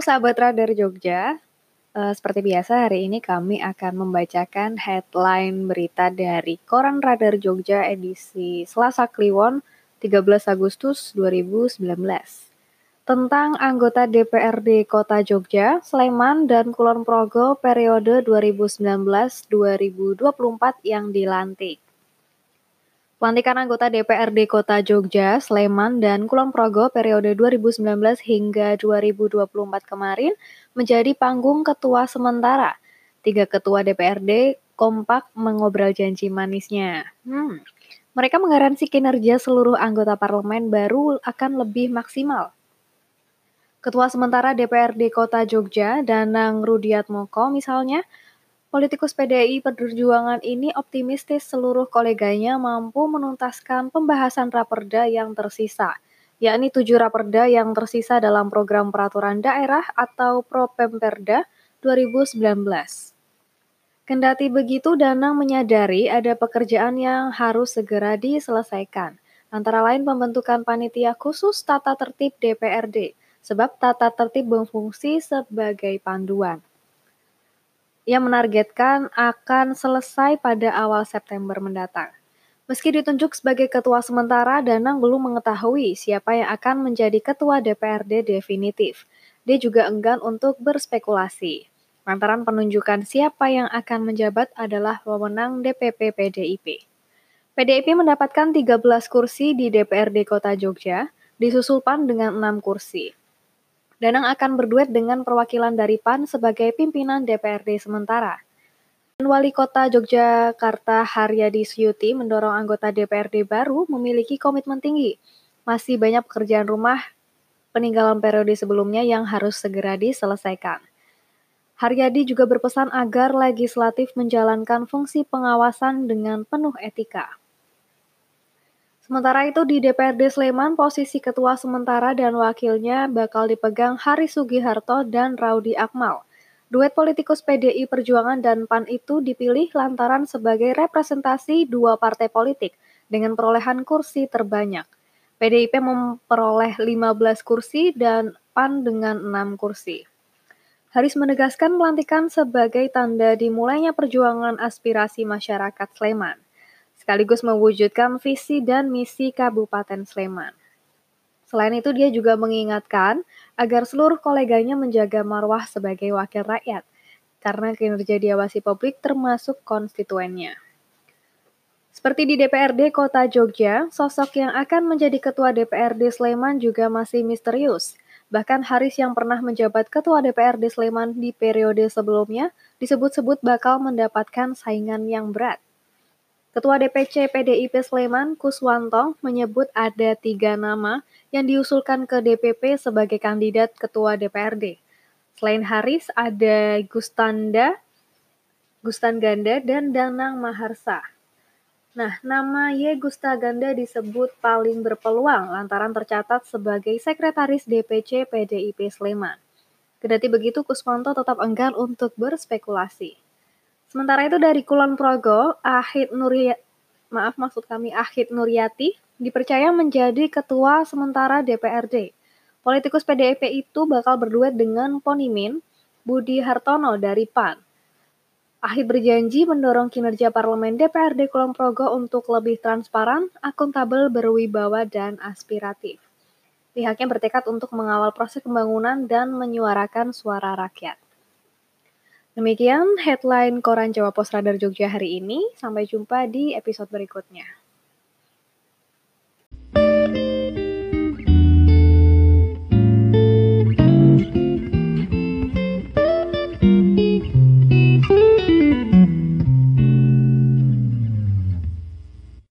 sahabat Radar Jogja, uh, seperti biasa hari ini kami akan membacakan headline berita dari Koran Radar Jogja edisi Selasa Kliwon 13 Agustus 2019 tentang anggota DPRD Kota Jogja, Sleman, dan Kulon Progo periode 2019-2024 yang dilantik. Pelantikan anggota DPRD Kota Jogja, Sleman, dan Kulon Progo periode 2019 hingga 2024 kemarin menjadi panggung ketua sementara. Tiga ketua DPRD kompak mengobrol janji manisnya. Hmm, mereka menggaransi kinerja seluruh anggota parlemen baru akan lebih maksimal. Ketua sementara DPRD Kota Jogja, Danang Rudiatmoko misalnya, Politikus PDI Perjuangan ini optimistis seluruh koleganya mampu menuntaskan pembahasan raperda yang tersisa, yakni tujuh raperda yang tersisa dalam program peraturan daerah atau Propemperda 2019. Kendati begitu, Danang menyadari ada pekerjaan yang harus segera diselesaikan, antara lain pembentukan panitia khusus tata tertib DPRD, sebab tata tertib berfungsi sebagai panduan yang menargetkan akan selesai pada awal September mendatang. Meski ditunjuk sebagai ketua sementara, Danang belum mengetahui siapa yang akan menjadi ketua DPRD definitif. Dia juga enggan untuk berspekulasi. Lantaran penunjukan siapa yang akan menjabat adalah pemenang DPP PDIP. PDIP mendapatkan 13 kursi di DPRD Kota Jogja, disusul PAN dengan 6 kursi. Danang akan berduet dengan perwakilan dari PAN sebagai pimpinan DPRD sementara. Dan Wali Kota Yogyakarta Haryadi Suyuti mendorong anggota DPRD baru memiliki komitmen tinggi. Masih banyak pekerjaan rumah peninggalan periode sebelumnya yang harus segera diselesaikan. Haryadi juga berpesan agar legislatif menjalankan fungsi pengawasan dengan penuh etika. Sementara itu di DPRD Sleman, posisi ketua sementara dan wakilnya bakal dipegang Hari Sugiharto dan Raudi Akmal. Duet politikus PDI Perjuangan dan PAN itu dipilih lantaran sebagai representasi dua partai politik dengan perolehan kursi terbanyak. PDIP memperoleh 15 kursi dan PAN dengan 6 kursi. Haris menegaskan pelantikan sebagai tanda dimulainya perjuangan aspirasi masyarakat Sleman sekaligus mewujudkan visi dan misi Kabupaten Sleman. Selain itu, dia juga mengingatkan agar seluruh koleganya menjaga marwah sebagai wakil rakyat, karena kinerja diawasi publik termasuk konstituennya. Seperti di DPRD Kota Jogja, sosok yang akan menjadi ketua DPRD Sleman juga masih misterius. Bahkan Haris yang pernah menjabat ketua DPRD Sleman di periode sebelumnya disebut-sebut bakal mendapatkan saingan yang berat. Ketua DPC PDIP Sleman, Kuswanto, menyebut ada tiga nama yang diusulkan ke DPP sebagai kandidat ketua DPRD. Selain Haris, ada Gustanda, Gustan Ganda, dan Danang Maharsa. Nah, nama Ye Gustaganda disebut paling berpeluang lantaran tercatat sebagai sekretaris DPC PDIP Sleman. Kedati begitu, Kuswanto tetap enggan untuk berspekulasi. Sementara itu dari Kulon Progo, Ahid Nuryati, maaf maksud kami Ahid Nuryati dipercaya menjadi ketua sementara DPRD. Politikus PDIP itu bakal berduet dengan Ponimin Budi Hartono dari PAN. Ahid berjanji mendorong kinerja parlemen DPRD Kulon Progo untuk lebih transparan, akuntabel, berwibawa, dan aspiratif. Pihaknya bertekad untuk mengawal proses pembangunan dan menyuarakan suara rakyat. Demikian headline Koran Jawa Pos Radar Jogja hari ini. Sampai jumpa di episode berikutnya.